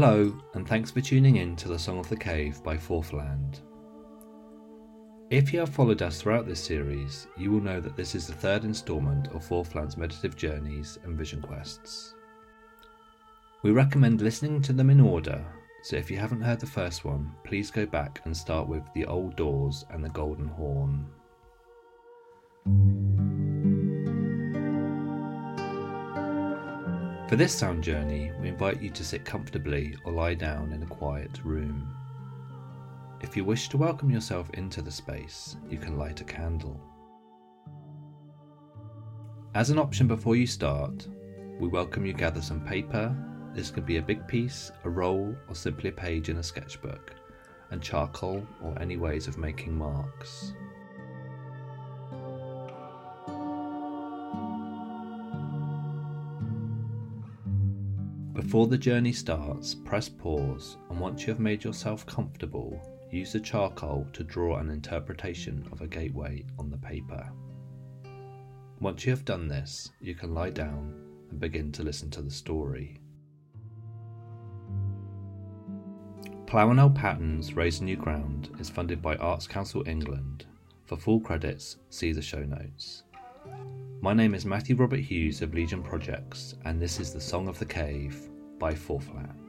Hello, and thanks for tuning in to the Song of the Cave by Fourthland. If you have followed us throughout this series, you will know that this is the third instalment of Fourthland's meditative journeys and vision quests. We recommend listening to them in order, so if you haven't heard the first one, please go back and start with The Old Doors and the Golden Horn. For this sound journey, we invite you to sit comfortably or lie down in a quiet room. If you wish to welcome yourself into the space, you can light a candle. As an option before you start, we welcome you gather some paper. This can be a big piece, a roll, or simply a page in a sketchbook, and charcoal or any ways of making marks. Before the journey starts, press pause, and once you have made yourself comfortable, use the charcoal to draw an interpretation of a gateway on the paper. Once you have done this, you can lie down and begin to listen to the story. Plough Patterns Raise New Ground is funded by Arts Council England. For full credits, see the show notes. My name is Matthew Robert Hughes of Legion Projects, and this is The Song of the Cave by Fourthland.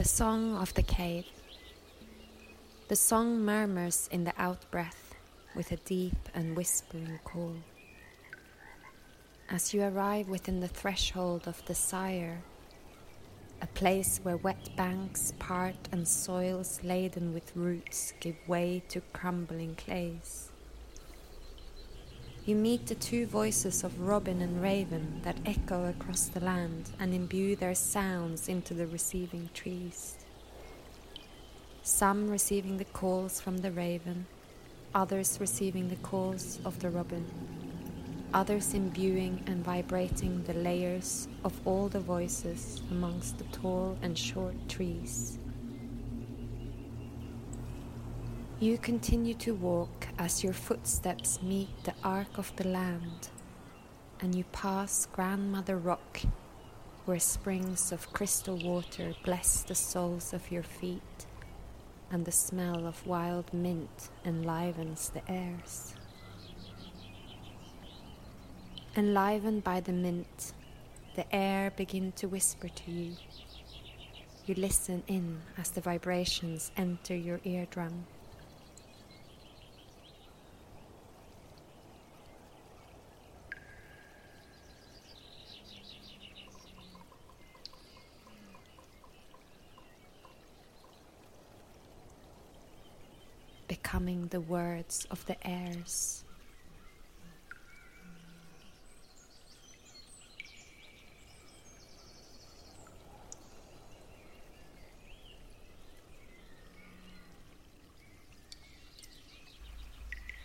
The Song of the Cave. The song murmurs in the outbreath with a deep and whispering call. As you arrive within the threshold of desire, a place where wet banks part and soils laden with roots give way to crumbling clays. You meet the two voices of robin and raven that echo across the land and imbue their sounds into the receiving trees. Some receiving the calls from the raven, others receiving the calls of the robin, others imbuing and vibrating the layers of all the voices amongst the tall and short trees. You continue to walk as your footsteps meet the arc of the land, and you pass Grandmother Rock, where springs of crystal water bless the soles of your feet, and the smell of wild mint enlivens the airs. Enlivened by the mint, the air begin to whisper to you. You listen in as the vibrations enter your eardrum. becoming the words of the airs.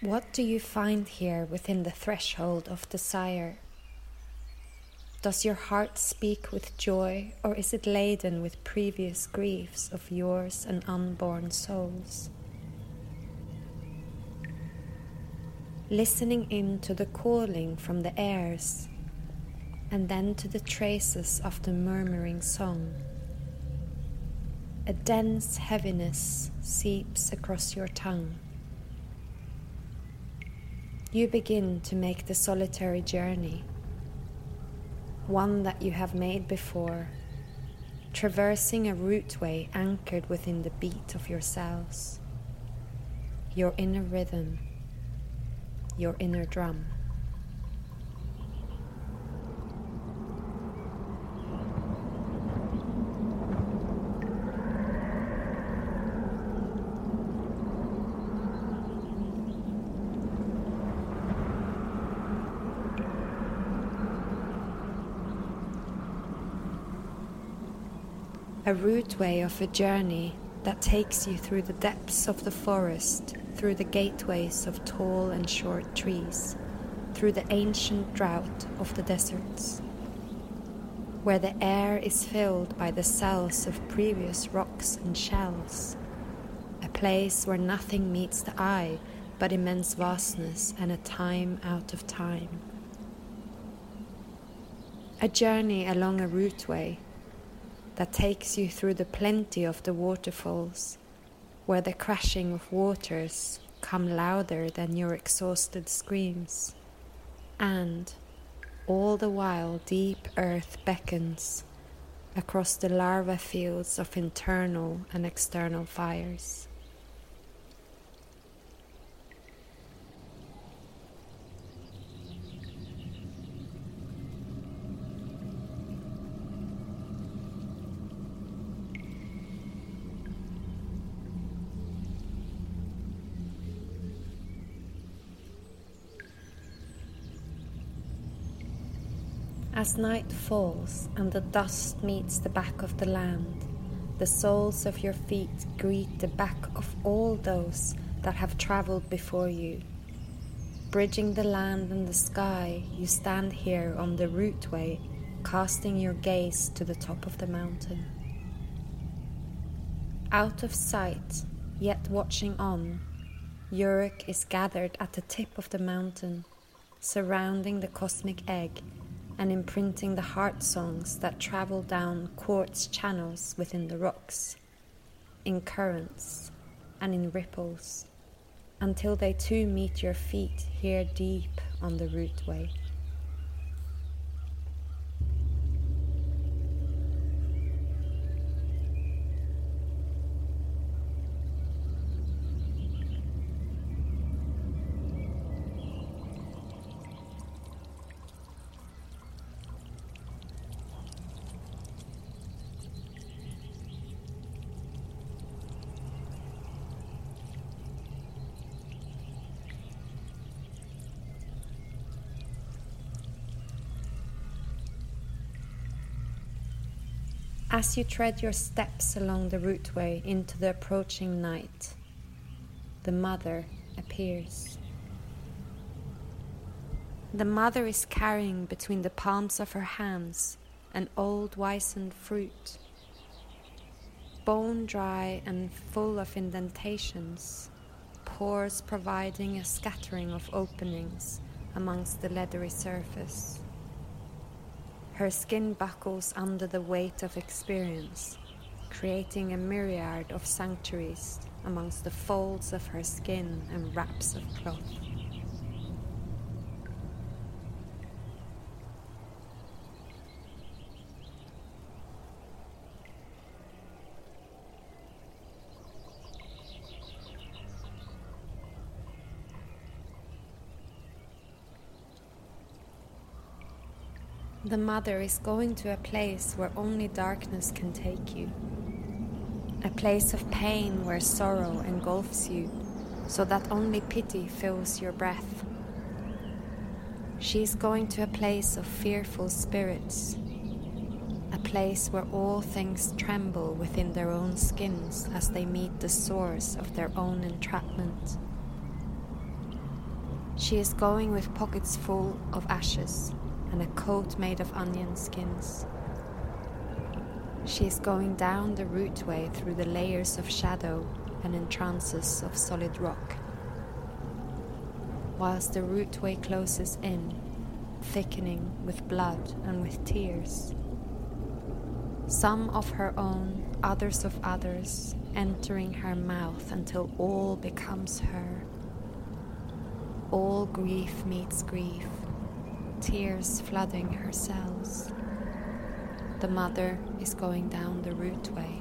What do you find here within the threshold of desire? Does your heart speak with joy, or is it laden with previous griefs of yours and unborn souls? Listening in to the calling from the airs, and then to the traces of the murmuring song. A dense heaviness seeps across your tongue. You begin to make the solitary journey, one that you have made before, traversing a routeway anchored within the beat of yourselves, your inner rhythm your inner drum. A routeway of a journey that takes you through the depths of the forest through the gateways of tall and short trees, through the ancient drought of the deserts, where the air is filled by the cells of previous rocks and shells, a place where nothing meets the eye but immense vastness and a time out of time. A journey along a routeway that takes you through the plenty of the waterfalls where the crashing of waters come louder than your exhausted screams, and all the while deep earth beckons across the lava fields of internal and external fires. As night falls and the dust meets the back of the land, the soles of your feet greet the back of all those that have traveled before you. Bridging the land and the sky, you stand here on the routeway, casting your gaze to the top of the mountain. Out of sight, yet watching on, Uruk is gathered at the tip of the mountain, surrounding the cosmic egg and imprinting the heart songs that travel down quartz channels within the rocks, in currents and in ripples, until they too meet your feet here deep on the rootway. As you tread your steps along the routeway into the approaching night, the mother appears. The mother is carrying between the palms of her hands an old wizened fruit, bone dry and full of indentations, pores providing a scattering of openings amongst the leathery surface. Her skin buckles under the weight of experience, creating a myriad of sanctuaries amongst the folds of her skin and wraps of cloth. The mother is going to a place where only darkness can take you. A place of pain where sorrow engulfs you, so that only pity fills your breath. She is going to a place of fearful spirits, a place where all things tremble within their own skins as they meet the source of their own entrapment. She is going with pockets full of ashes and a coat made of onion skins. She is going down the rootway through the layers of shadow and entrances of solid rock. Whilst the rootway closes in, thickening with blood and with tears. Some of her own, others of others, entering her mouth until all becomes her. All grief meets grief, tears flooding her cells. The mother is going down the rootway.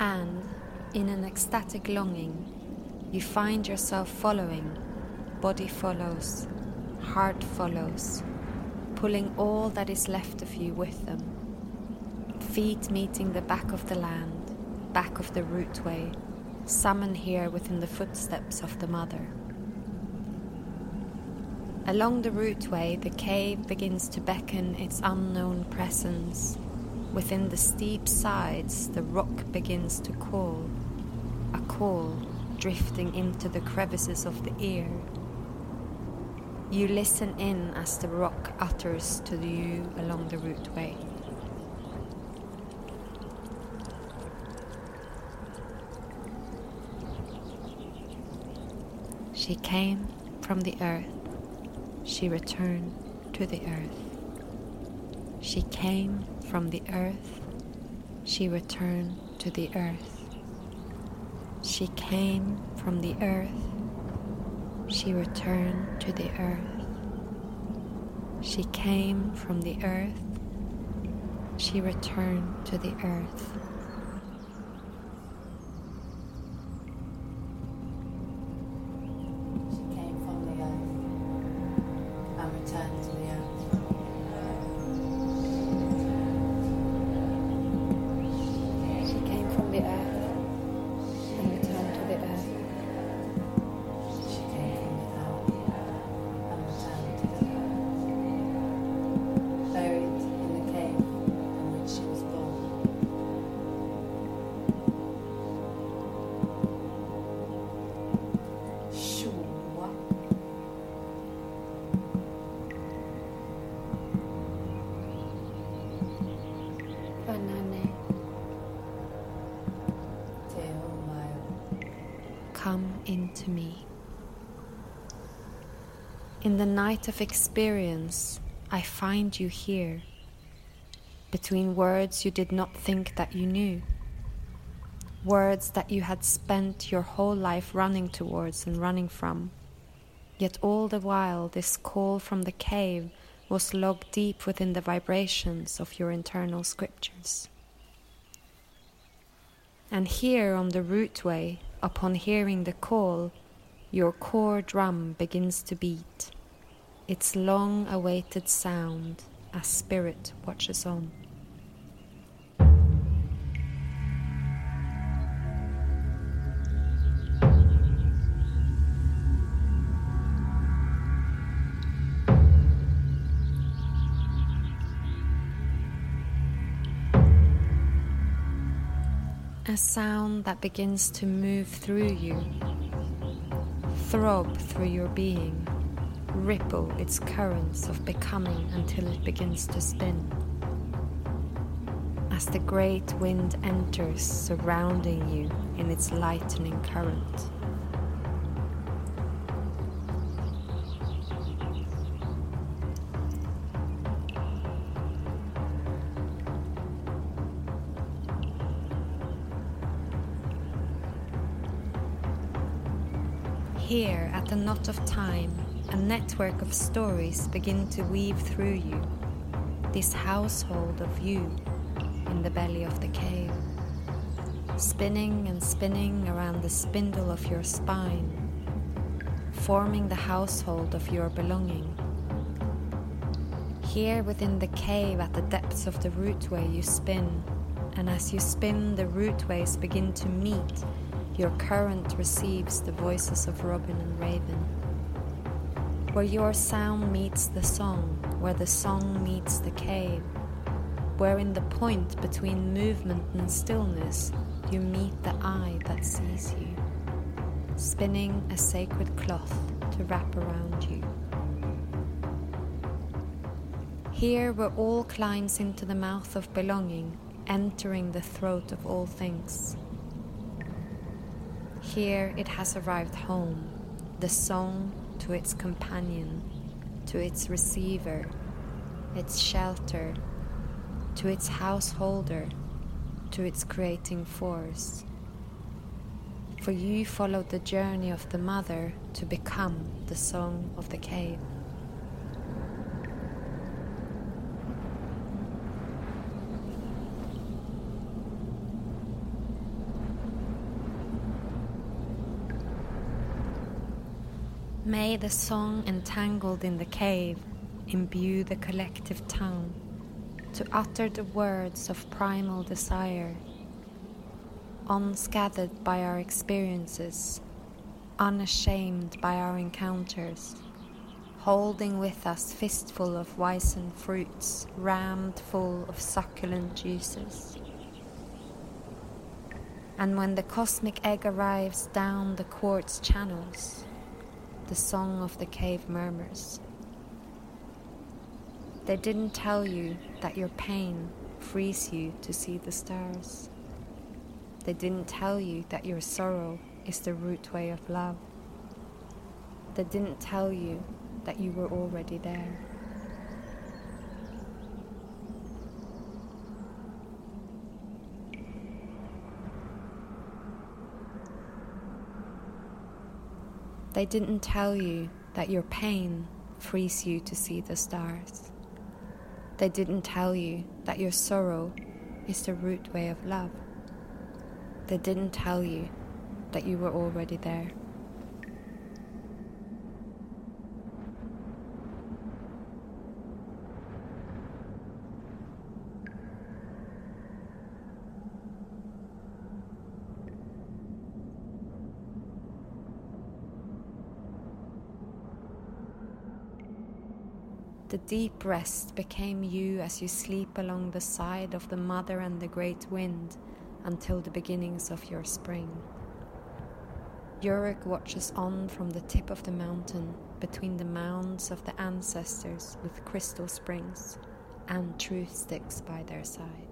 And in an ecstatic longing, you find yourself following. Body follows, heart follows, pulling all that is left of you with them. Feet meeting the back of the land, back of the rootway, summon here within the footsteps of the mother. Along the rootway, the cave begins to beckon its unknown presence. Within the steep sides, the rock begins to call, a call drifting into the crevices of the ear you listen in as the rock utters to you along the rootway. She came from the earth. She returned to the earth. She came from the earth. She returned to the earth. She came from the earth she returned to the earth. She came from the earth. She returned to the earth. In the night of experience, I find you here, between words you did not think that you knew, words that you had spent your whole life running towards and running from. Yet all the while, this call from the cave was logged deep within the vibrations of your internal scriptures. And here on the rootway, Upon hearing the call, your core drum begins to beat, its long awaited sound as spirit watches on. A sound that begins to move through you, throb through your being, ripple its currents of becoming until it begins to spin. As the great wind enters, surrounding you in its lightning current. Here, at the knot of time, a network of stories begin to weave through you, this household of you, in the belly of the cave, spinning and spinning around the spindle of your spine, forming the household of your belonging. Here within the cave at the depths of the rootway you spin, and as you spin, the rootways begin to meet. Your current receives the voices of robin and raven. Where your sound meets the song, where the song meets the cave, where in the point between movement and stillness you meet the eye that sees you, spinning a sacred cloth to wrap around you. Here, where all climbs into the mouth of belonging, entering the throat of all things. Here it has arrived home, the song to its companion, to its receiver, its shelter, to its householder, to its creating force. For you followed the journey of the mother to become the song of the cave. May the song entangled in the cave imbue the collective tongue to utter the words of primal desire, unscattered by our experiences, unashamed by our encounters, holding with us fistful of wizened fruits rammed full of succulent juices. And when the cosmic egg arrives down the quartz channels, the song of the cave murmurs. They didn't tell you that your pain frees you to see the stars. They didn't tell you that your sorrow is the root way of love. They didn't tell you that you were already there. They didn't tell you that your pain frees you to see the stars. They didn't tell you that your sorrow is the root way of love. They didn't tell you that you were already there. The deep rest became you as you sleep along the side of the mother and the great wind until the beginnings of your spring. Yurik watches on from the tip of the mountain between the mounds of the ancestors with crystal springs and truth sticks by their side.